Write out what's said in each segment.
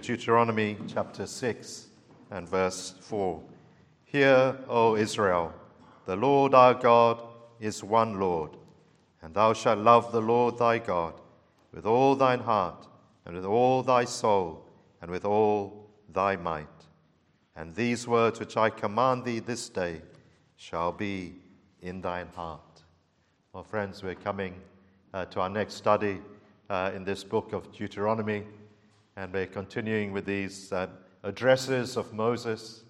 Deuteronomy chapter 6 and verse 4. Hear, O Israel, the Lord our God is one Lord, and thou shalt love the Lord thy God with all thine heart, and with all thy soul, and with all thy might. And these words which I command thee this day shall be in thine heart. Well, friends, we're coming uh, to our next study uh, in this book of Deuteronomy, and we're continuing with these uh, addresses of Moses,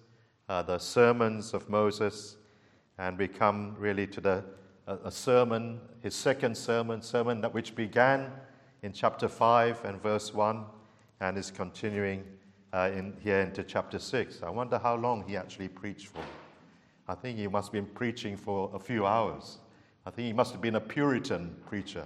uh, the sermons of Moses, and we come really to the a sermon, his second sermon, sermon that which began in chapter 5 and verse 1 and is continuing uh, in, here into chapter 6. I wonder how long he actually preached for. I think he must have been preaching for a few hours. I think he must have been a Puritan preacher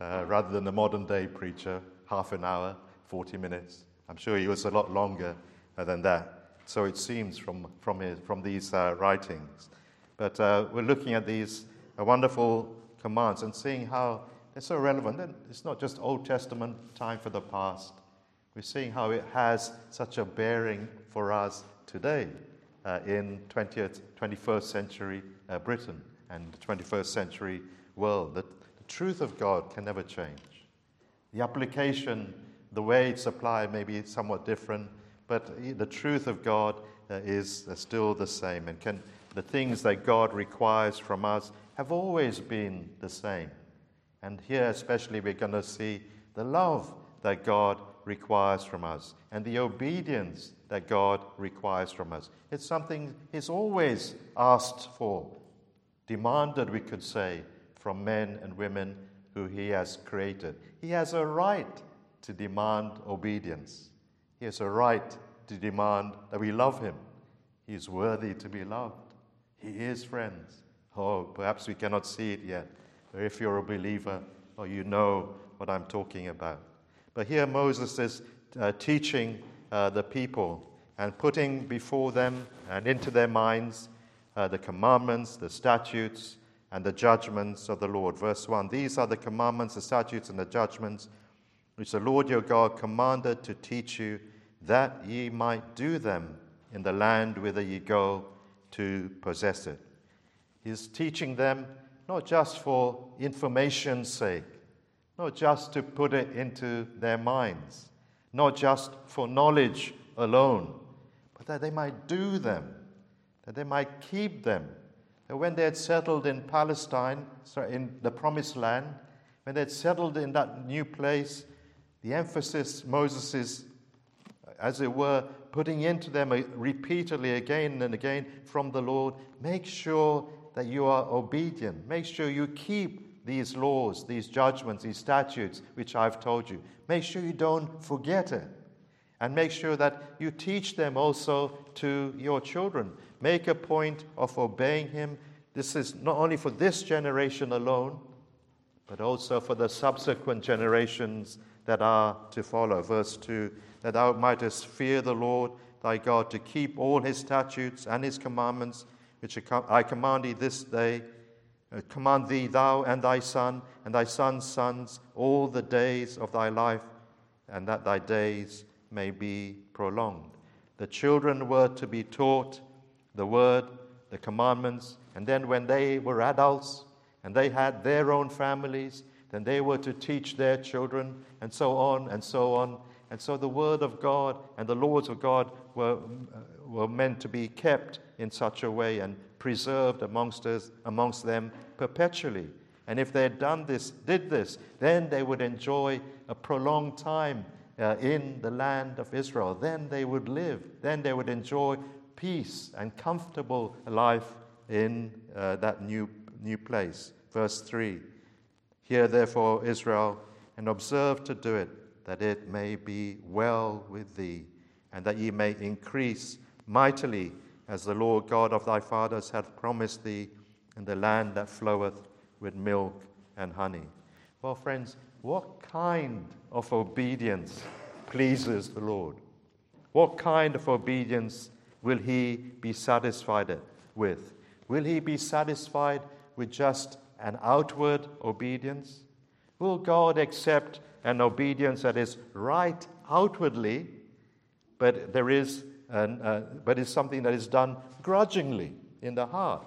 uh, rather than a modern day preacher, half an hour, 40 minutes. I'm sure he was a lot longer than that. So it seems from, from, his, from these uh, writings. But uh, we're looking at these uh, wonderful commands and seeing how they're so relevant. It's not just Old Testament time for the past. We're seeing how it has such a bearing for us today uh, in 20th, 21st century uh, Britain and the 21st century world. That the truth of God can never change. The application, the way it's applied may be somewhat different, but the truth of God uh, is uh, still the same. And can, the things that God requires from us have always been the same. And here, especially, we're going to see the love that God requires from us and the obedience that God requires from us. It's something He's always asked for, demanded, we could say, from men and women who He has created. He has a right to demand obedience, He has a right to demand that we love Him. He is worthy to be loved. He is, friends. Oh, perhaps we cannot see it yet or if you're a believer or you know what I'm talking about. But here Moses is uh, teaching uh, the people and putting before them and into their minds uh, the commandments, the statutes, and the judgments of the Lord. Verse 1 These are the commandments, the statutes, and the judgments which the Lord your God commanded to teach you, that ye might do them in the land whither ye go to possess it. He's teaching them not just for information's sake, not just to put it into their minds, not just for knowledge alone, but that they might do them, that they might keep them. That when they had settled in Palestine, sorry, in the promised land, when they had settled in that new place, the emphasis Moses is, as it were, putting into them repeatedly again and again from the Lord make sure that you are obedient. Make sure you keep these laws, these judgments, these statutes, which I've told you. Make sure you don't forget it. And make sure that you teach them also to your children. Make a point of obeying Him. This is not only for this generation alone, but also for the subsequent generations that are to follow. Verse 2 that thou mightest fear the Lord thy God to keep all his statutes and his commandments which I command thee this day, uh, command thee, thou and thy son, and thy son's sons, all the days of thy life, and that thy days may be prolonged. The children were to be taught the word, the commandments, and then when they were adults and they had their own families, then they were to teach their children, and so on and so on. And so the word of God and the laws of God were, uh, were meant to be kept in such a way and preserved amongst us, amongst them perpetually. And if they had done this, did this, then they would enjoy a prolonged time uh, in the land of Israel. Then they would live. Then they would enjoy peace and comfortable life in uh, that new, new place. Verse 3 Hear therefore, Israel, and observe to do it, that it may be well with thee, and that ye may increase mightily as the Lord God of thy fathers hath promised thee in the land that floweth with milk and honey. Well, friends, what kind of obedience pleases the Lord? What kind of obedience will he be satisfied with? Will he be satisfied with just an outward obedience? Will God accept an obedience that is right outwardly but there is, an, uh, but it's something that is done grudgingly in the heart.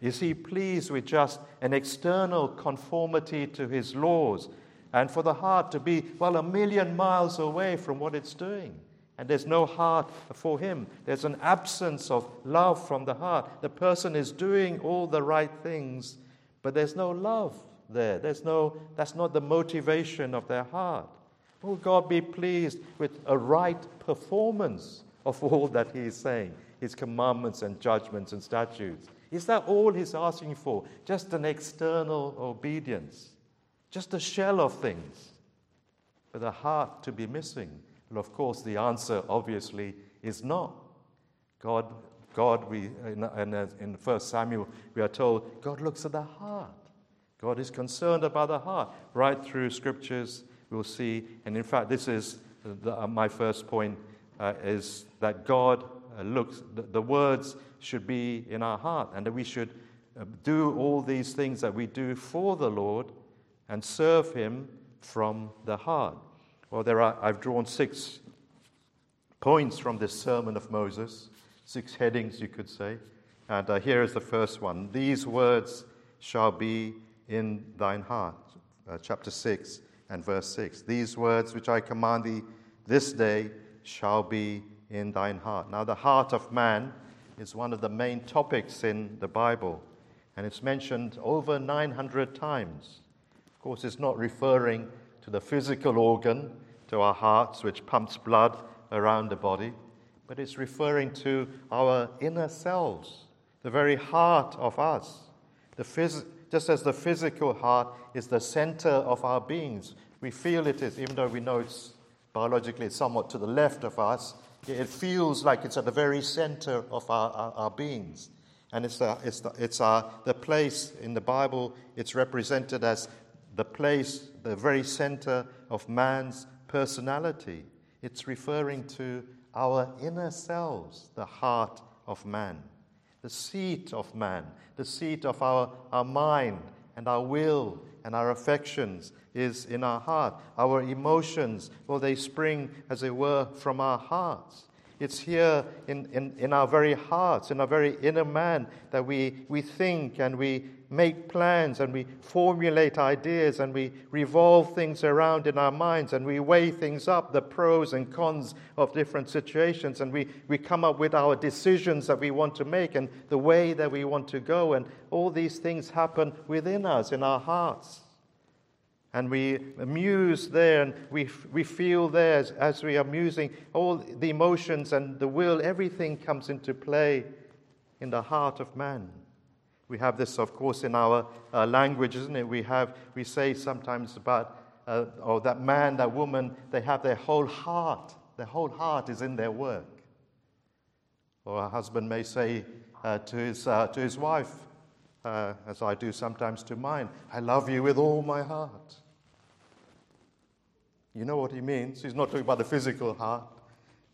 Is he pleased with just an external conformity to his laws and for the heart to be, well, a million miles away from what it's doing? And there's no heart for him. There's an absence of love from the heart. The person is doing all the right things, but there's no love there. There's no, that's not the motivation of their heart. Will God be pleased with a right performance of all that He is saying, His commandments and judgments and statutes? Is that all He's asking for? Just an external obedience, just a shell of things, but a heart to be missing? Well, of course, the answer obviously is not. God, God we, in, in, in 1 Samuel, we are told God looks at the heart. God is concerned about the heart. Right through scriptures, we'll see, and in fact, this is the, uh, my first point, uh, is that God uh, looks, the, the, words should be in our heart, and that we should uh, do all these things that we do for the Lord and serve Him from the heart. Well, there are, I've drawn six points from this sermon of Moses, six headings, you could say. And uh, here is the first one These words shall be in thine heart. Uh, chapter 6 and verse 6. These words which I command thee this day shall be in thine heart. Now, the heart of man is one of the main topics in the Bible, and it's mentioned over 900 times. Of course, it's not referring to the physical organ, to our hearts, which pumps blood around the body, but it's referring to our inner selves, the very heart of us. The phys- just as the physical heart is the center of our beings. We feel it is, even though we know it's biologically somewhat to the left of us, it feels like it's at the very center of our, our, our beings. And it's, the, it's, the, it's our, the place in the Bible, it's represented as the place, the very center of man's personality. It's referring to our inner selves, the heart of man the seat of man, the seat of our, our mind and our will and our affections is in our heart. Our emotions, well, they spring, as it were, from our hearts. It's here in, in, in our very hearts, in our very inner man, that we, we think and we make plans and we formulate ideas and we revolve things around in our minds and we weigh things up, the pros and cons of different situations, and we, we come up with our decisions that we want to make and the way that we want to go. And all these things happen within us, in our hearts. And we muse there and we, we feel there as, as we are musing, all the emotions and the will, everything comes into play in the heart of man. We have this, of course, in our uh, language, isn't it? We, have, we say sometimes about, uh, oh, that man, that woman, they have their whole heart. Their whole heart is in their work. Or a husband may say uh, to, his, uh, to his wife, uh, as I do sometimes to mine, I love you with all my heart. You know what he means. He's not talking about the physical heart.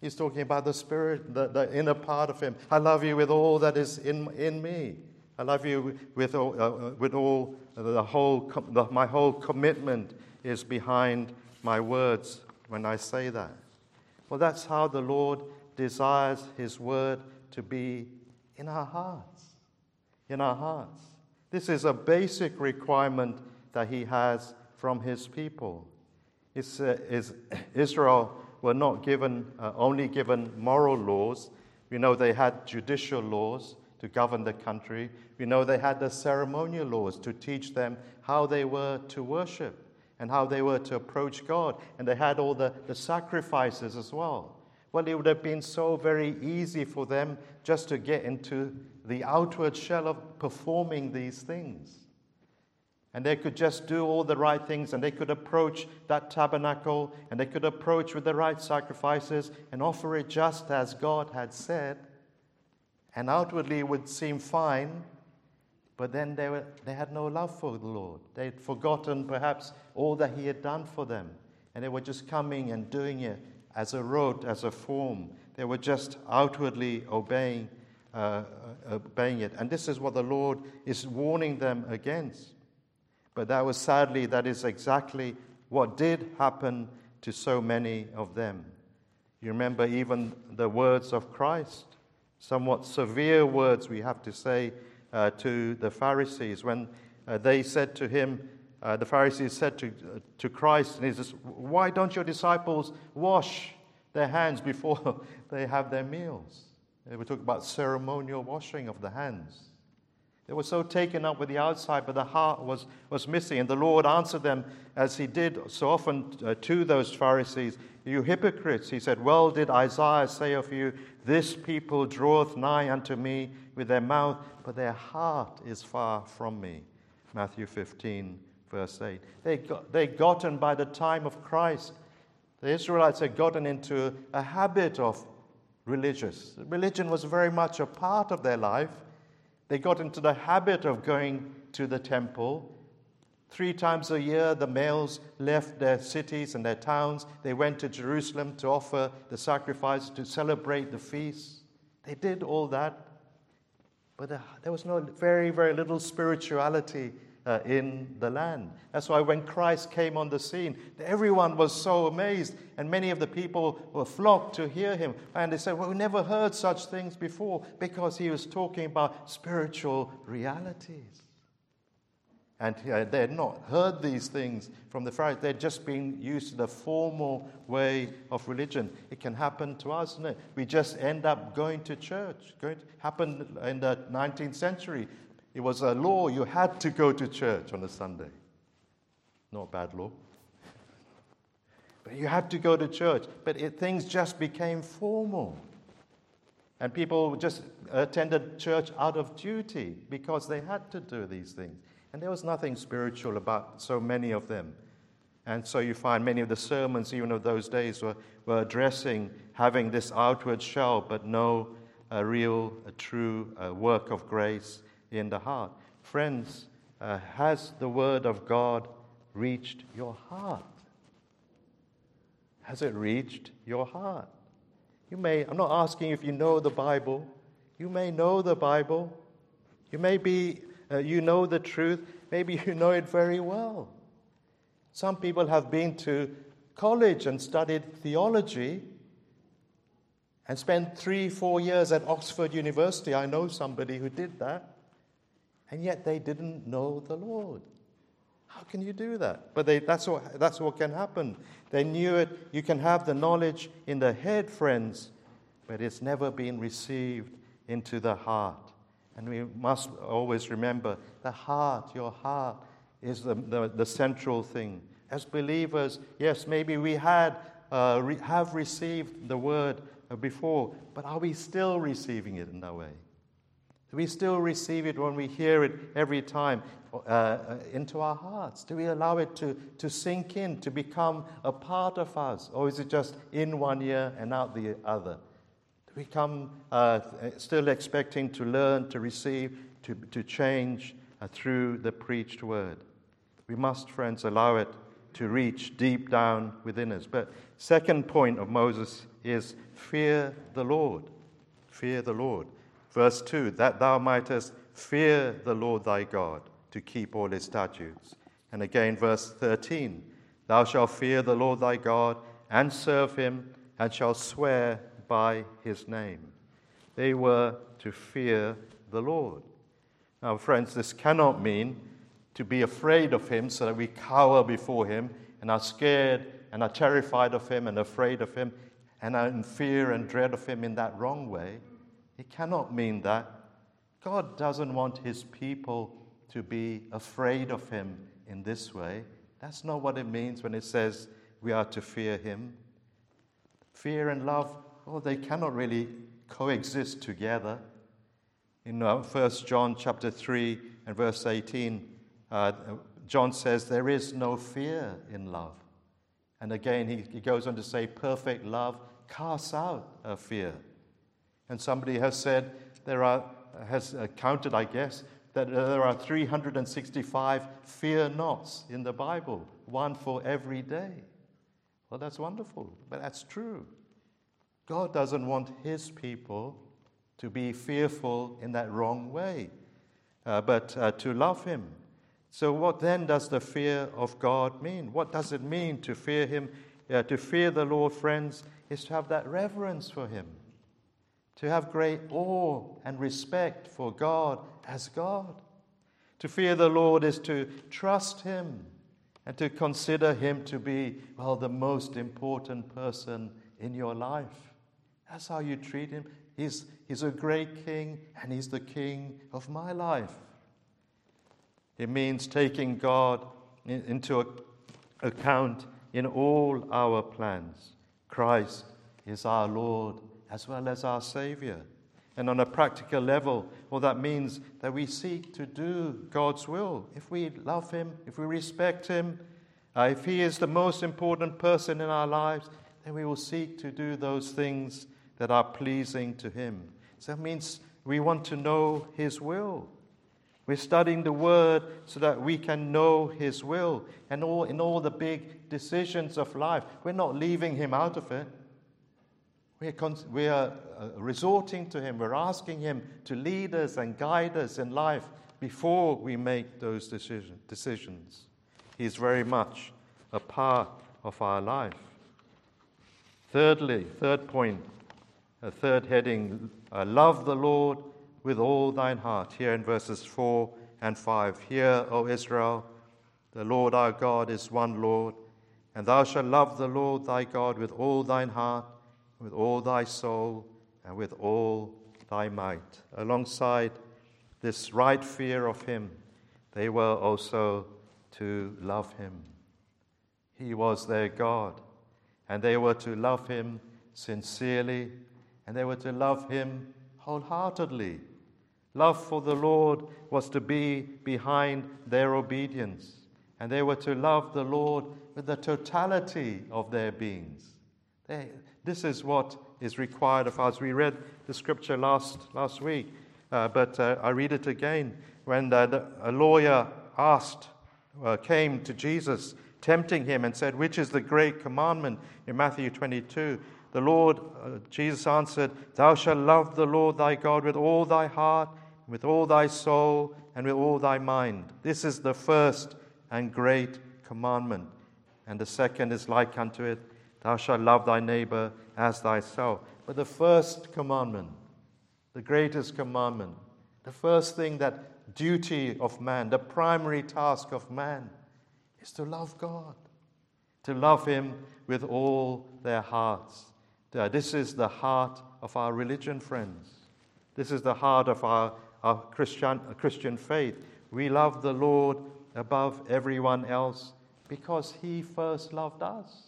He's talking about the spirit, the, the inner part of him. I love you with all that is in, in me. I love you with all, uh, with all the whole, the, my whole commitment is behind my words when I say that. Well, that's how the Lord desires His word to be in our hearts. In our hearts. This is a basic requirement that He has from His people. Is, uh, is Israel were not given, uh, only given moral laws. We know they had judicial laws, to govern the country. We know they had the ceremonial laws to teach them how they were to worship and how they were to approach God. And they had all the, the sacrifices as well. Well, it would have been so very easy for them just to get into the outward shell of performing these things. And they could just do all the right things, and they could approach that tabernacle, and they could approach with the right sacrifices and offer it just as God had said and outwardly it would seem fine, but then they, were, they had no love for the Lord. They'd forgotten perhaps all that He had done for them, and they were just coming and doing it as a rote, as a form. They were just outwardly obeying, uh, uh, obeying it. And this is what the Lord is warning them against. But that was sadly, that is exactly what did happen to so many of them. You remember even the words of Christ, somewhat severe words, we have to say, uh, to the Pharisees when uh, they said to him, uh, the Pharisees said to, uh, to Christ, and he says, Why don't your disciples wash their hands before they have their meals? They were talking about ceremonial washing of the hands. They were so taken up with the outside, but the heart was, was missing. And the Lord answered them as he did so often uh, to those Pharisees You hypocrites, he said, Well did Isaiah say of you, This people draweth nigh unto me with their mouth, but their heart is far from me. Matthew 15, verse 8. They got, they gotten by the time of Christ. The Israelites had gotten into a habit of religious. Religion was very much a part of their life. They got into the habit of going to the temple. Three times a year, the males left their cities and their towns. They went to Jerusalem to offer the sacrifice, to celebrate the feasts. They did all that. But there was no very, very little spirituality uh, in the land. That's why when Christ came on the scene, everyone was so amazed, and many of the people were flocked to hear him. And they said, Well, we never heard such things before because he was talking about spiritual realities. And uh, they had not heard these things from the Pharisees. They'd just been used to the formal way of religion. It can happen to us, isn't it? We just end up going to church. To, happened in the 19th century. It was a law you had to go to church on a Sunday. Not a bad law. But you had to go to church. But it, things just became formal. And people just attended church out of duty because they had to do these things. And there was nothing spiritual about so many of them. And so you find many of the sermons, even of those days, were, were addressing having this outward show, but no a real, a true uh, work of grace in the heart. Friends, uh, has the Word of God reached your heart? Has it reached your heart? You may, I'm not asking if you know the Bible. You may know the Bible. You may be, uh, you know the truth. Maybe you know it very well. Some people have been to college and studied theology and spent three, four years at Oxford University. I know somebody who did that and yet they didn't know the Lord. How can you do that? But they, that's, what, that's what can happen. They knew it. You can have the knowledge in the head, friends, but it's never been received into the heart. And we must always remember the heart, your heart, is the, the, the central thing. As believers, yes, maybe we had, uh, re- have received the word before, but are we still receiving it in that way? Do we still receive it when we hear it every time uh, uh, into our hearts? Do we allow it to, to sink in, to become a part of us? Or is it just in one ear and out the other? We come uh, still expecting to learn, to receive, to, to change uh, through the preached word? We must, friends, allow it to reach deep down within us. But second point of Moses is fear the Lord. Fear the Lord. Verse 2 that thou mightest fear the Lord thy God to keep all his statutes. And again, verse 13 Thou shalt fear the Lord thy God and serve him, and shalt swear by his name. They were to fear the Lord. Now, friends, this cannot mean to be afraid of him so that we cower before him and are scared and are terrified of him and afraid of him and are in fear and dread of him in that wrong way. It cannot mean that. God doesn't want his people to be afraid of him in this way. That's not what it means when it says we are to fear him. Fear and love, oh, they cannot really coexist together. In uh, 1 John chapter 3 and verse 18, uh, John says, There is no fear in love. And again, he, he goes on to say, Perfect love casts out a fear. And somebody has said there are, has counted, I guess, that there are 365 fear nots in the Bible, one for every day. Well, that's wonderful, but that's true. God doesn't want his people to be fearful in that wrong way, uh, but uh, to love him. So, what then does the fear of God mean? What does it mean to fear him? Uh, to fear the Lord, friends, is to have that reverence for Him, to have great awe and respect for God as God. To fear the Lord is to trust Him and to consider Him to be, well, the most important person in your life. That's how you treat Him. He's, he's a great King, and He's the King of my life. It means taking God into account in all our plans. Christ is our Lord as well as our Savior. And on a practical level, well, that means that we seek to do God's will. If we love Him, if we respect Him, uh, if He is the most important person in our lives, then we will seek to do those things that are pleasing to Him. So that means we want to know His will. We're studying the Word so that we can know His will. And all, in all the big decisions of life, we're not leaving Him out of it. We're, con- we are uh, resorting to Him. We're asking Him to lead us and guide us in life before we make those decision- decisions. He's very much a part of our life. Thirdly, third point, a third heading love the Lord with all thine heart. Here in verses 4 and 5. Hear, O Israel, the Lord our God is one Lord, and thou shalt love the Lord thy God with all thine heart, with all thy soul, and with all thy might. Alongside this right fear of him, they were also to love him. He was their God, and they were to love him sincerely, and they were to love him wholeheartedly. Love for the Lord was to be behind their obedience, and they were to love the Lord with the totality of their beings. They, this is what is required of us. We read the scripture last, last week, uh, but uh, I read it again. When the, a lawyer asked, uh, came to Jesus, tempting him, and said, Which is the great commandment in Matthew 22? The Lord, uh, Jesus answered, Thou shalt love the Lord thy God with all thy heart with all thy soul and with all thy mind. This is the first and great commandment. And the second is like unto it Thou shalt love thy neighbor as thyself. But the first commandment, the greatest commandment, the first thing that duty of man, the primary task of man, is to love God, to love Him with all their hearts. Uh, this is the heart of our religion, friends. This is the heart of our our Christian, uh, Christian faith. We love the Lord above everyone else because He first loved us.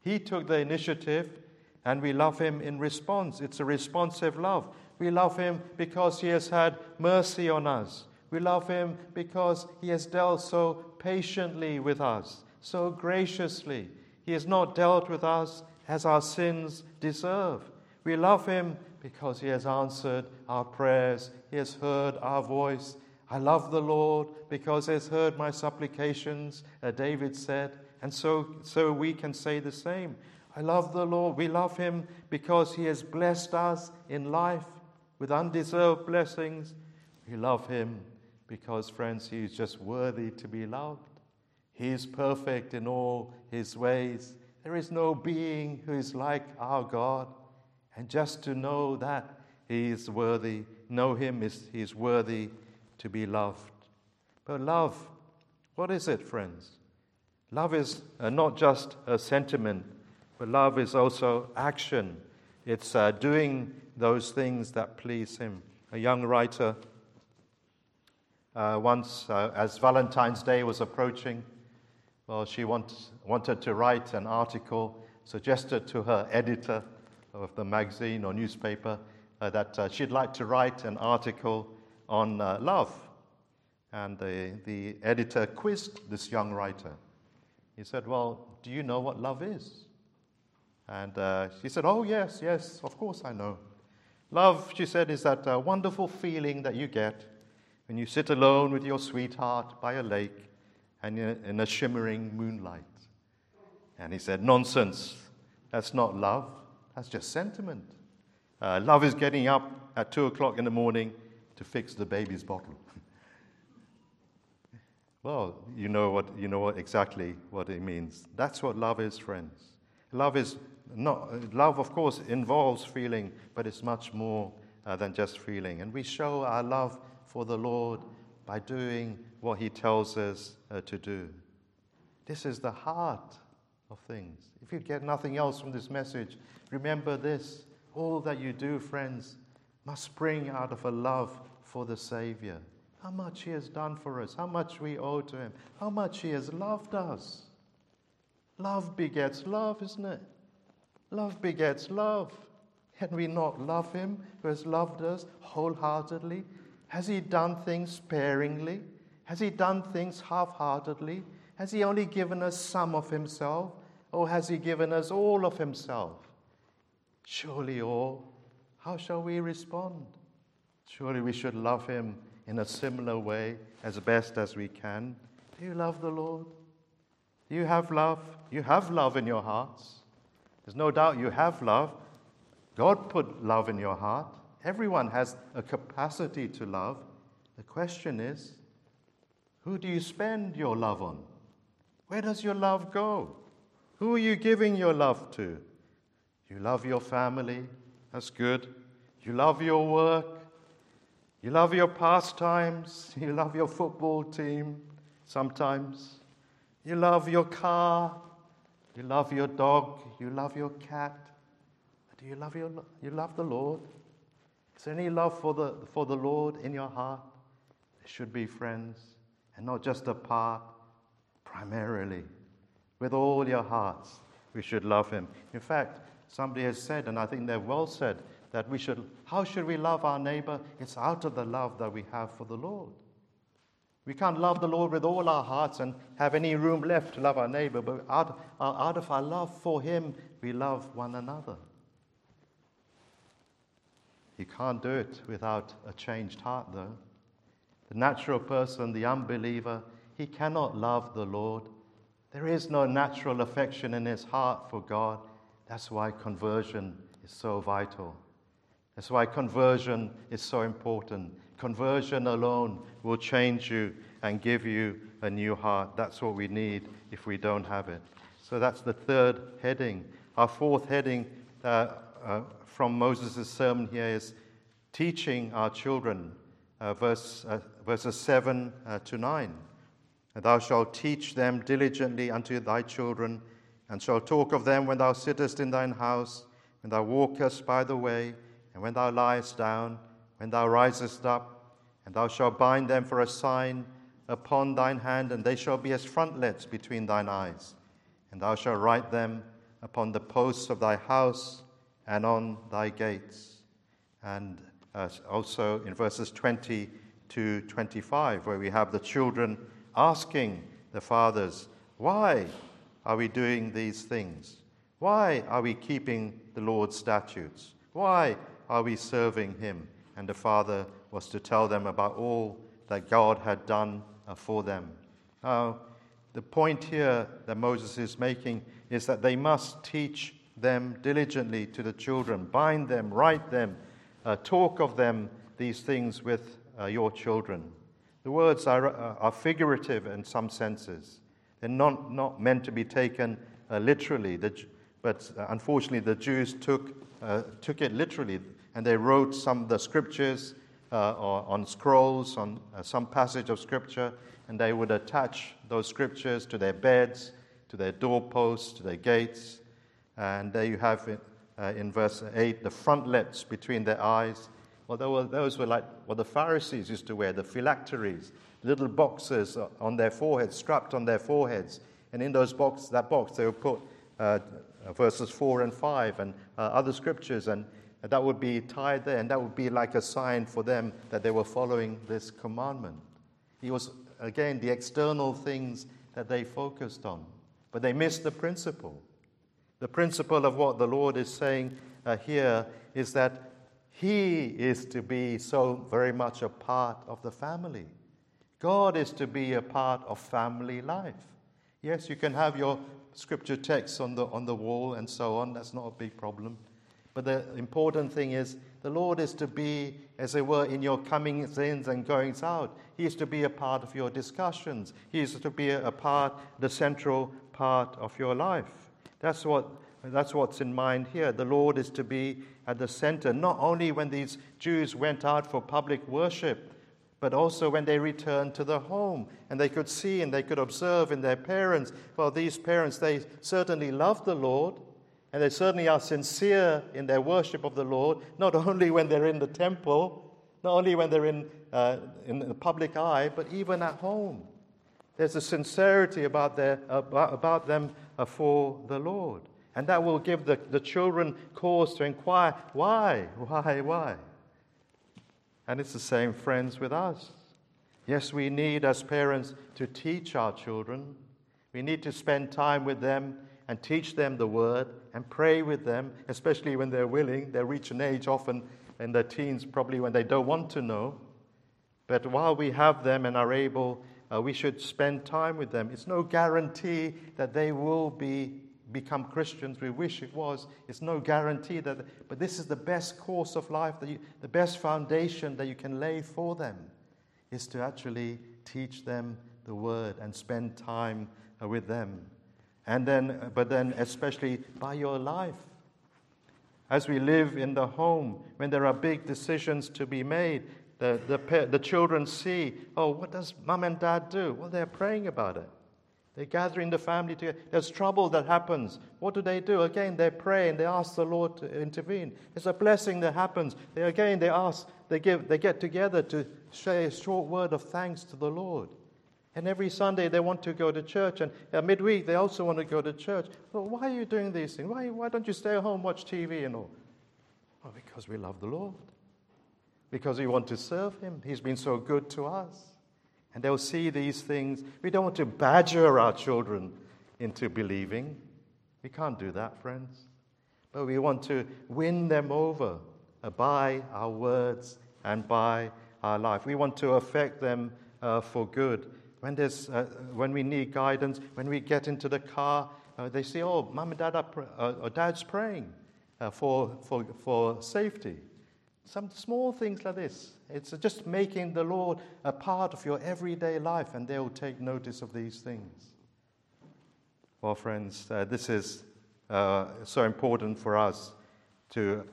He took the initiative and we love Him in response. It's a responsive love. We love Him because He has had mercy on us. We love Him because He has dealt so patiently with us, so graciously. He has not dealt with us as our sins deserve. We love Him because He has answered our prayers, He has heard our voice. I love the Lord because He has heard my supplications, uh, David said. And so, so we can say the same. I love the Lord. We love Him because He has blessed us in life with undeserved blessings. We love Him because, friends, He is just worthy to be loved. He is perfect in all His ways. There is no being who is like our God. And just to know that He is worthy, know Him, is, He is worthy to be loved. But love, what is it, friends? Love is uh, not just a sentiment, but love is also action. It's uh, doing those things that please Him. A young writer, uh, once, uh, as Valentine's Day was approaching, well, she want, wanted to write an article, suggested to her editor of the magazine or newspaper uh, that uh, she'd like to write an article on uh, love. And the, the editor quizzed this young writer. He said, Well, do you know what love is? And uh, she said, Oh, yes, yes, of course I know. Love, she said, is that uh, wonderful feeling that you get when you sit alone with your sweetheart by a lake and in a shimmering moonlight. And he said, Nonsense. That's not love. That's just sentiment. Uh, love is getting up at two o'clock in the morning to fix the baby's bottle. well, you know, what, you know what, exactly what it means. That's what love is, friends. Love is not, love, of course, involves feeling, but it's much more uh, than just feeling. And we show our love for the Lord by doing what He tells us uh, to do. This is the heart of things. If you get nothing else from this message, remember this all that you do, friends, must spring out of a love for the Savior. How much He has done for us, how much we owe to Him, how much He has loved us. Love begets love, isn't it? Love begets love. Can we not love Him who has loved us wholeheartedly? Has He done things sparingly? Has He done things half heartedly? Has He only given us some of Himself? Or has He given us all of Himself? Surely all. How shall we respond? Surely we should love Him in a similar way as best as we can. Do you love the Lord? Do you have love? You have love in your hearts. There's no doubt you have love. God put love in your heart. Everyone has a capacity to love. The question is, who do you spend your love on? Where does your love go? Who are you giving your love to? You love your family, that's good. You love your work, you love your pastimes, you love your football team sometimes, you love your car, you love your dog, you love your cat. Do you love, your, you love the Lord? Is there any love for the, for the Lord in your heart? There should be friends, and not just a part, primarily. With all your hearts, we should love Him. In fact, somebody has said, and I think they've well said, that we should, how should we love our neighbor? It's out of the love that we have for the Lord. We can't love the Lord with all our hearts and have any room left to love our neighbor, but out, out of our love for Him, we love one another. You can't do it without a changed heart, though. The natural person, the unbeliever, he cannot love the Lord. There is no natural affection in his heart for God. That's why conversion is so vital. That's why conversion is so important. Conversion alone will change you and give you a new heart. That's what we need if we don't have it. So that's the third heading. Our fourth heading uh, uh, from Moses' sermon here is teaching our children, uh, verse, uh, verses 7 uh, to 9. And thou shalt teach them diligently unto thy children, and shalt talk of them when thou sittest in thine house, when thou walkest by the way and when thou liest down, when thou risest up, and thou shalt bind them for a sign upon thine hand, and they shall be as frontlets between thine eyes. And thou shalt write them upon the posts of thy house and on thy gates. And uh, also in verses 20 to 25, where we have the children asking the fathers, Why are we doing these things? Why are we keeping the Lord's statutes? Why are we serving him? And the father was to tell them about all that God had done uh, for them. Now, the point here that Moses is making is that they must teach them diligently to the children, bind them, write them, uh, talk of them, these things with uh, your children. The words are, uh, are figurative in some senses. They're not, not meant to be taken uh, literally, the, but uh, unfortunately, the Jews took, took it literally and they wrote some of the scriptures uh, on scrolls, on uh, some passage of scripture, and they would attach those scriptures to their beds, to their doorposts, to their gates. And there you have it uh, in verse 8 the frontlets between their eyes. Well, were, those were like what the Pharisees used to wear, the phylacteries, little boxes on their foreheads, strapped on their foreheads. And in those box, that box, they would put uh, verses 4 and 5 and uh, other scriptures. And that would be tied there, and that would be like a sign for them that they were following this commandment. He was, again, the external things that they focused on, but they missed the principle. The principle of what the Lord is saying uh, here is that He is to be so very much a part of the family. God is to be a part of family life. Yes, you can have your scripture texts on the, on the wall and so on, that's not a big problem. But the important thing is the Lord is to be, as it were, in your comings in and goings out. He is to be a part of your discussions. He is to be a part, the central part of your life. That's what That's what's in mind here. The Lord is to be at the center, not only when these Jews went out for public worship, but also when they returned to the home and they could see and they could observe in their parents. Well, these parents, they certainly love the Lord and they certainly are sincere in their worship of the Lord, not only when they're in the temple, not only when they're in, uh, in the public eye, but even at home. There's a sincerity about, their, about, about them uh, for the Lord. And that will give the, the children cause to inquire why, why, why? And it's the same, friends, with us. Yes, we need, as parents, to teach our children. We need to spend time with them and teach them the word and pray with them, especially when they're willing. They reach an age often in their teens, probably when they don't want to know. But while we have them and are able, uh, we should spend time with them. It's no guarantee that they will be become Christians. We wish it was. It's no guarantee that, but this is the best course of life, that you, the best foundation that you can lay for them is to actually teach them the word and spend time uh, with them. And then, uh, but then, especially by your life. As we live in the home, when there are big decisions to be made, the, the, the children see, oh, what does mom and dad do? Well, they're praying about it. They're gathering the family together. There's trouble that happens. What do they do? Again, they pray and they ask the Lord to intervene. There's a blessing that happens. They again they ask, they give, they get together to say a short word of thanks to the Lord. And every Sunday they want to go to church, and at midweek they also want to go to church. Well, why are you doing these things? Why, why don't you stay home, watch TV and all? Well, because we love the Lord. Because we want to serve Him. He's been so good to us and they'll see these things. We don't want to badger our children into believing. We can't do that, friends. But we want to win them over by our words and by our life. We want to affect them uh, for good. When, there's, uh, when we need guidance, when we get into the car, uh, they say, Oh, mom and dad are pr- uh, or dad's praying uh, for, for, for safety. Some small things like this. It's just making the Lord a part of your everyday life, and they'll take notice of these things. Well, friends, uh, this is uh, so important for us to,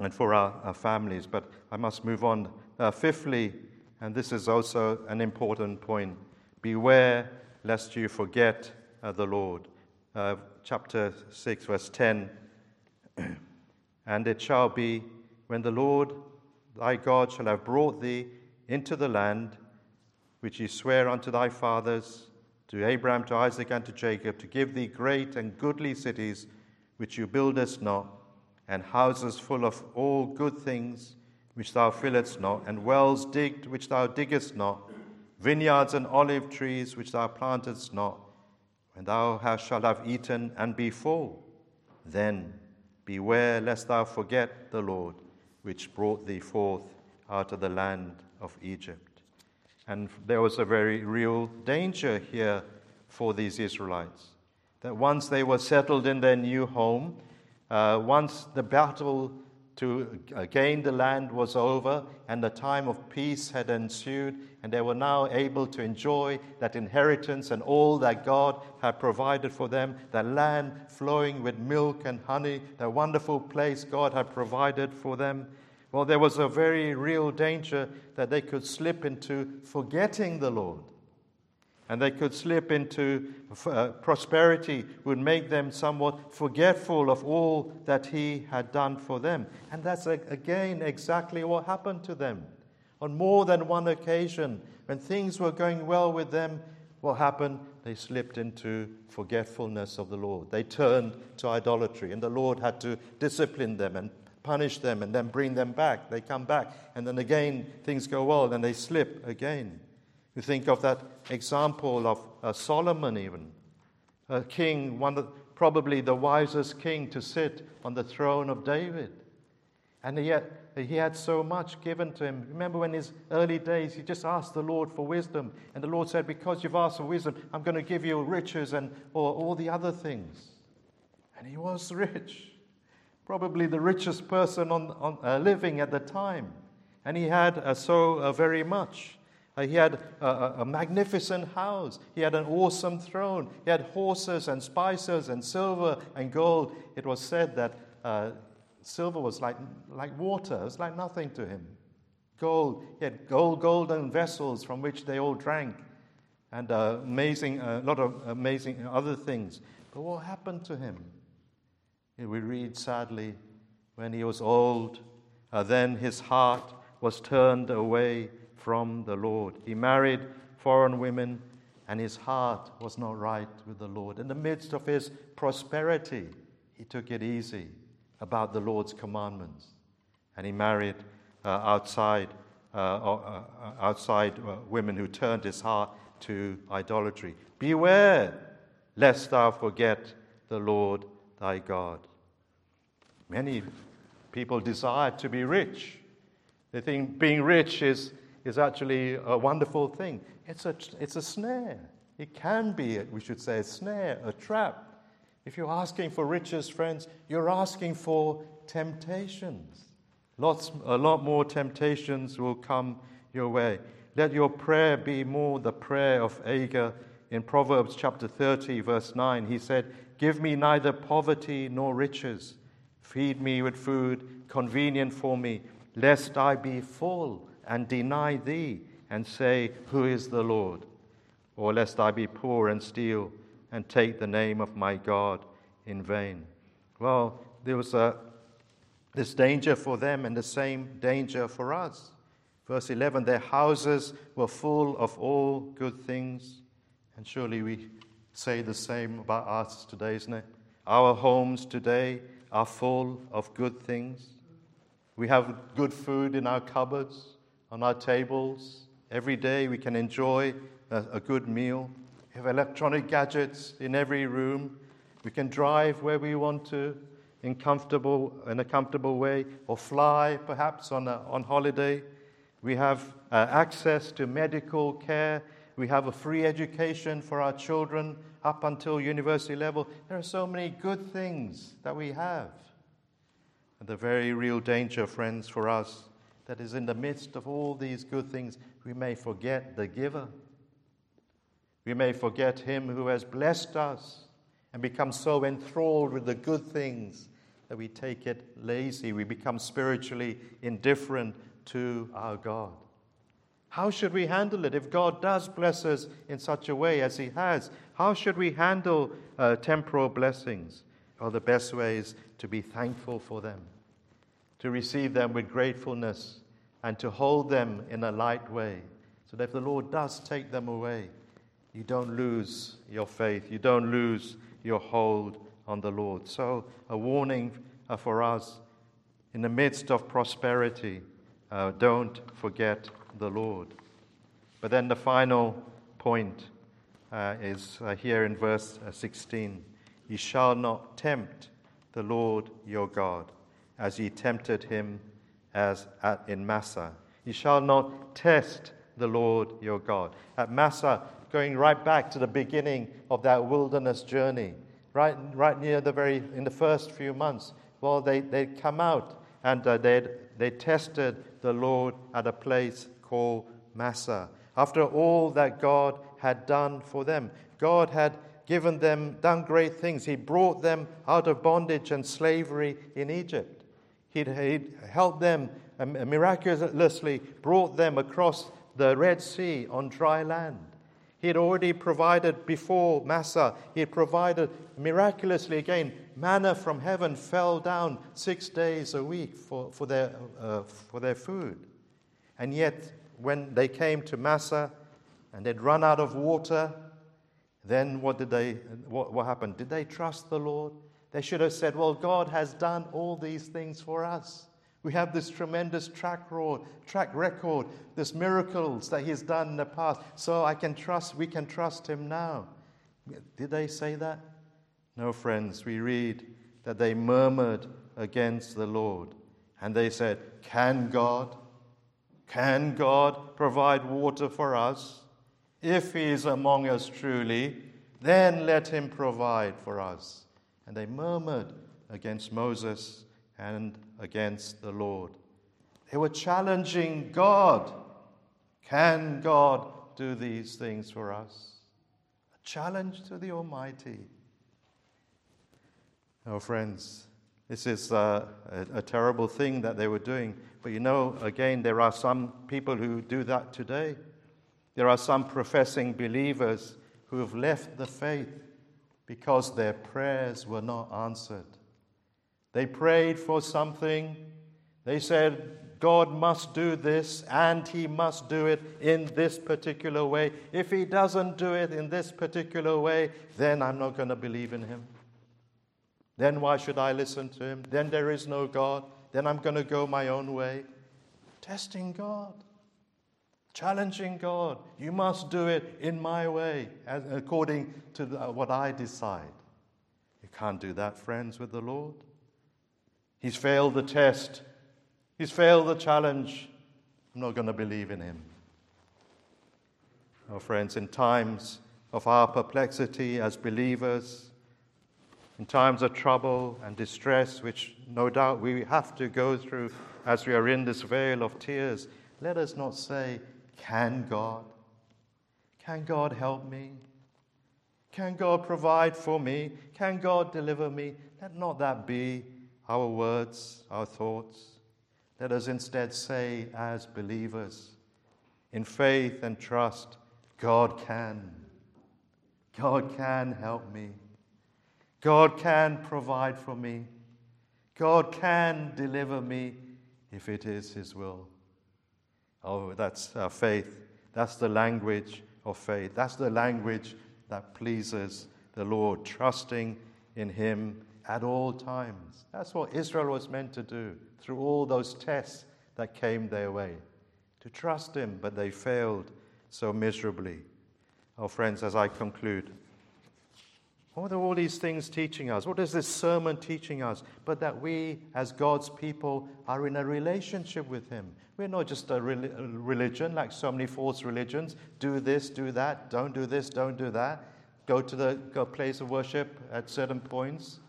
and for our, our families. But I must move on. Uh, fifthly, and this is also an important point beware lest you forget uh, the Lord. Uh, chapter 6, verse 10. and it shall be when the Lord thy God shall have brought thee into the land which he sware unto thy fathers, to Abraham, to Isaac, and to Jacob, to give thee great and goodly cities which you buildest not, and houses full of all good things which thou fillest not, and wells digged which thou diggest not, vineyards and olive trees which thou plantest not, when thou hast, shalt have eaten and be full, then beware lest thou forget the Lord which brought thee forth out of the land of Egypt. And there was a very real danger here for these Israelites. That once they were settled in their new home, uh, once the battle to gain the land was over and the time of peace had ensued, and they were now able to enjoy that inheritance and all that God had provided for them, that land flowing with milk and honey, that wonderful place God had provided for them. Well, there was a very real danger that they could slip into forgetting the Lord. And they could slip into uh, prosperity, would make them somewhat forgetful of all that He had done for them. And that's again exactly what happened to them. On more than one occasion, when things were going well with them, what happened? They slipped into forgetfulness of the Lord. They turned to idolatry, and the Lord had to discipline them and punish them and then bring them back. They come back, and then again things go well, and they slip again. You think of that example of uh, Solomon, even a king, one of, probably the wisest king to sit on the throne of David. And yet he had so much given to him. Remember when his early days, he just asked the Lord for wisdom. And the Lord said, Because you've asked for wisdom, I'm going to give you riches and all the other things. And he was rich probably the richest person on, on uh, living at the time. And he had uh, so uh, very much. Uh, he had a, a, magnificent house. He had an awesome throne. He had horses and spices and silver and gold. It was said that uh, silver was like, like water, it was like nothing to him. Gold, he had gold, golden vessels from which they all drank, and uh, amazing, a lot of amazing other things. But what happened to him? We read sadly, when he was old, uh, then his heart was turned away from the Lord. He married foreign women, and his heart was not right with the Lord. In the midst of his prosperity, he took it easy about the Lord's commandments, and he married uh, outside, uh, uh, outside uh, women who turned his heart to idolatry. Beware lest thou forget the Lord thy God. Many people desire to be rich. They think being rich is is actually a wonderful thing. It's a, it's a snare. It can be, we should say, a snare, a trap. If you're asking for riches, friends, you're asking for temptations. Lots, a lot more temptations will come your way. Let your prayer be more the prayer of Agur in Proverbs chapter 30, verse 9. He said, Give me neither poverty nor riches. Feed me with food convenient for me, lest I be full and deny thee and say, Who is the Lord? Or lest I be poor and steal and take the name of my God in vain. Well, there was a, this danger for them and the same danger for us. Verse 11 Their houses were full of all good things. And surely we say the same about us today, isn't it? Our homes today are full of good things. We have good food in our cupboards on our tables. Every day we can enjoy a, a good meal. We have electronic gadgets in every room. We can drive where we want to in, comfortable, in a comfortable way or fly perhaps on, a, on holiday. We have uh, access to medical care. We have a free education for our children up until university level. There are so many good things that we have. And the very real danger, friends, for us that is in the midst of all these good things, we may forget the giver. We may forget him who has blessed us and become so enthralled with the good things that we take it lazy. We become spiritually indifferent to our God. How should we handle it if God does bless us in such a way as He has? How should we handle uh, temporal blessings? Well, the best way is to be thankful for them to receive them with gratefulness and to hold them in a light way. So that if the Lord does take them away, you don't lose your faith, you don't lose your hold on the Lord. So, a warning uh, for us in the midst of prosperity, uh, don't forget the Lord. But then the final point uh, is uh, here in verse uh, 16 Ye shall not tempt the Lord your God as ye tempted him as at, in Massah. Ye shall not test the Lord your God. At Massah, going right back to the beginning of that wilderness journey, right, right near the very, in the first few months, well, they, they'd come out and uh, they'd, they tested the Lord at a place called Massah. After all that God had done for them, God had given them, done great things. He brought them out of bondage and slavery in Egypt. He'd, he'd helped them miraculously, brought them across the Red Sea on dry land. He had already provided before Massah, he had provided miraculously again. Manna from heaven fell down six days a week for, for, their, uh, for their food. And yet, when they came to Massah and they'd run out of water, then what did they, what, what happened? Did they trust the Lord? They should have said, Well, God has done all these things for us. We have this tremendous track record, this miracles that He's done in the past. So I can trust, we can trust Him now. Did they say that? No, friends. We read that they murmured against the Lord. And they said, Can God? Can God provide water for us? If He is among us truly, then let Him provide for us and they murmured against Moses and against the Lord. They were challenging God. Can God do these things for us? A challenge to the Almighty. Oh, friends, this is uh, a, a, terrible thing that they were doing. But you know, again, there are some people who do that today. There are some professing believers who have left the faith because their prayers were not answered. They prayed for something. They said, God must do this and he must do it in this particular way. If he doesn't do it in this particular way, then I'm not going to believe in him. Then why should I listen to him? Then there is no God. Then I'm going to go my own way. Testing God, challenging God. You must do it in my way, according to the, uh, what I decide. You can't do that, friends, with the Lord. He's failed the test, he's failed the challenge. I'm not going to believe in him. Oh, friends, in times of our perplexity as believers, in times of trouble and distress, which no doubt we have to go through as we are in this vale of tears, let us not say, Can God? Can God help me? Can God provide for me? Can God deliver me? Let not that be our words, our thoughts. Let us instead say, as believers, in faith and trust, God can. God can help me. God can provide for me. God can deliver me if it is His will. Oh, that's our faith. That's the language of faith. That's the language that pleases the Lord, trusting in Him at all times. That's what Israel was meant to do through all those tests that came their way. To trust Him, but they failed so miserably. Oh, friends, as I conclude, what are all these things teaching us? What is this sermon teaching us? But that we, as God's people, are in a relationship with Him. We're not just a religion like so many false religions do this, do that, don't do this, don't do that, go to the place of worship at certain points.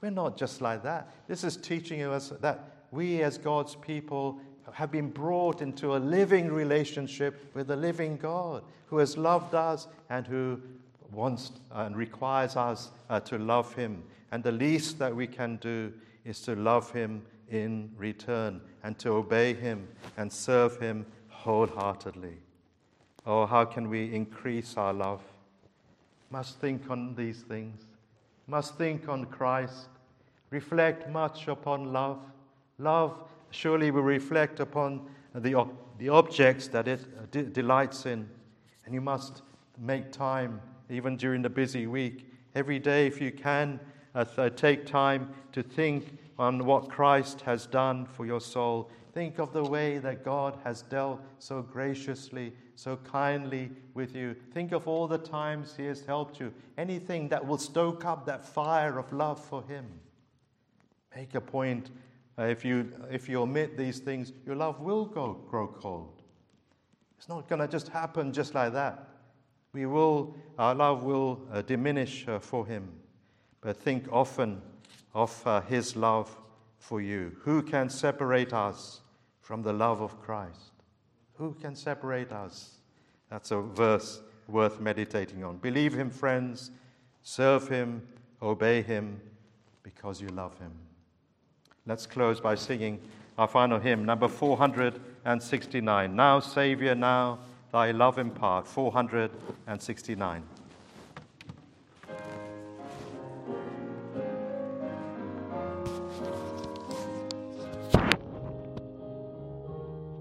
We're not just like that. This is teaching us that we, as God's people, have been brought into a living relationship with the living God who has loved us and who wants and requires us uh, to love him. And the least that we can do is to love him in return and to obey him and serve him wholeheartedly. Oh, how can we increase our love? Must think on these things, must think on Christ, reflect much upon love. Love surely will reflect upon the, the objects that it uh, de- delights in. And you must make time even during the busy week. Every day, if you can, uh, take time to think on what Christ has done for your soul. Think of the way that God has dealt so graciously, so kindly with you. Think of all the times He has helped you. Anything that will stoke up that fire of love for Him. Make a point. Uh, if, you, if you omit these things, your love will go, grow cold. It's not going to just happen just like that we will, our love will uh, diminish uh, for him. But think often of uh, his love for you. Who can separate us from the love of Christ? Who can separate us? That's a verse worth meditating on. Believe him, friends. Serve him. Obey him because you love him. Let's close by singing our final hymn, number 469. Now, Savior, now thy love impart. 469.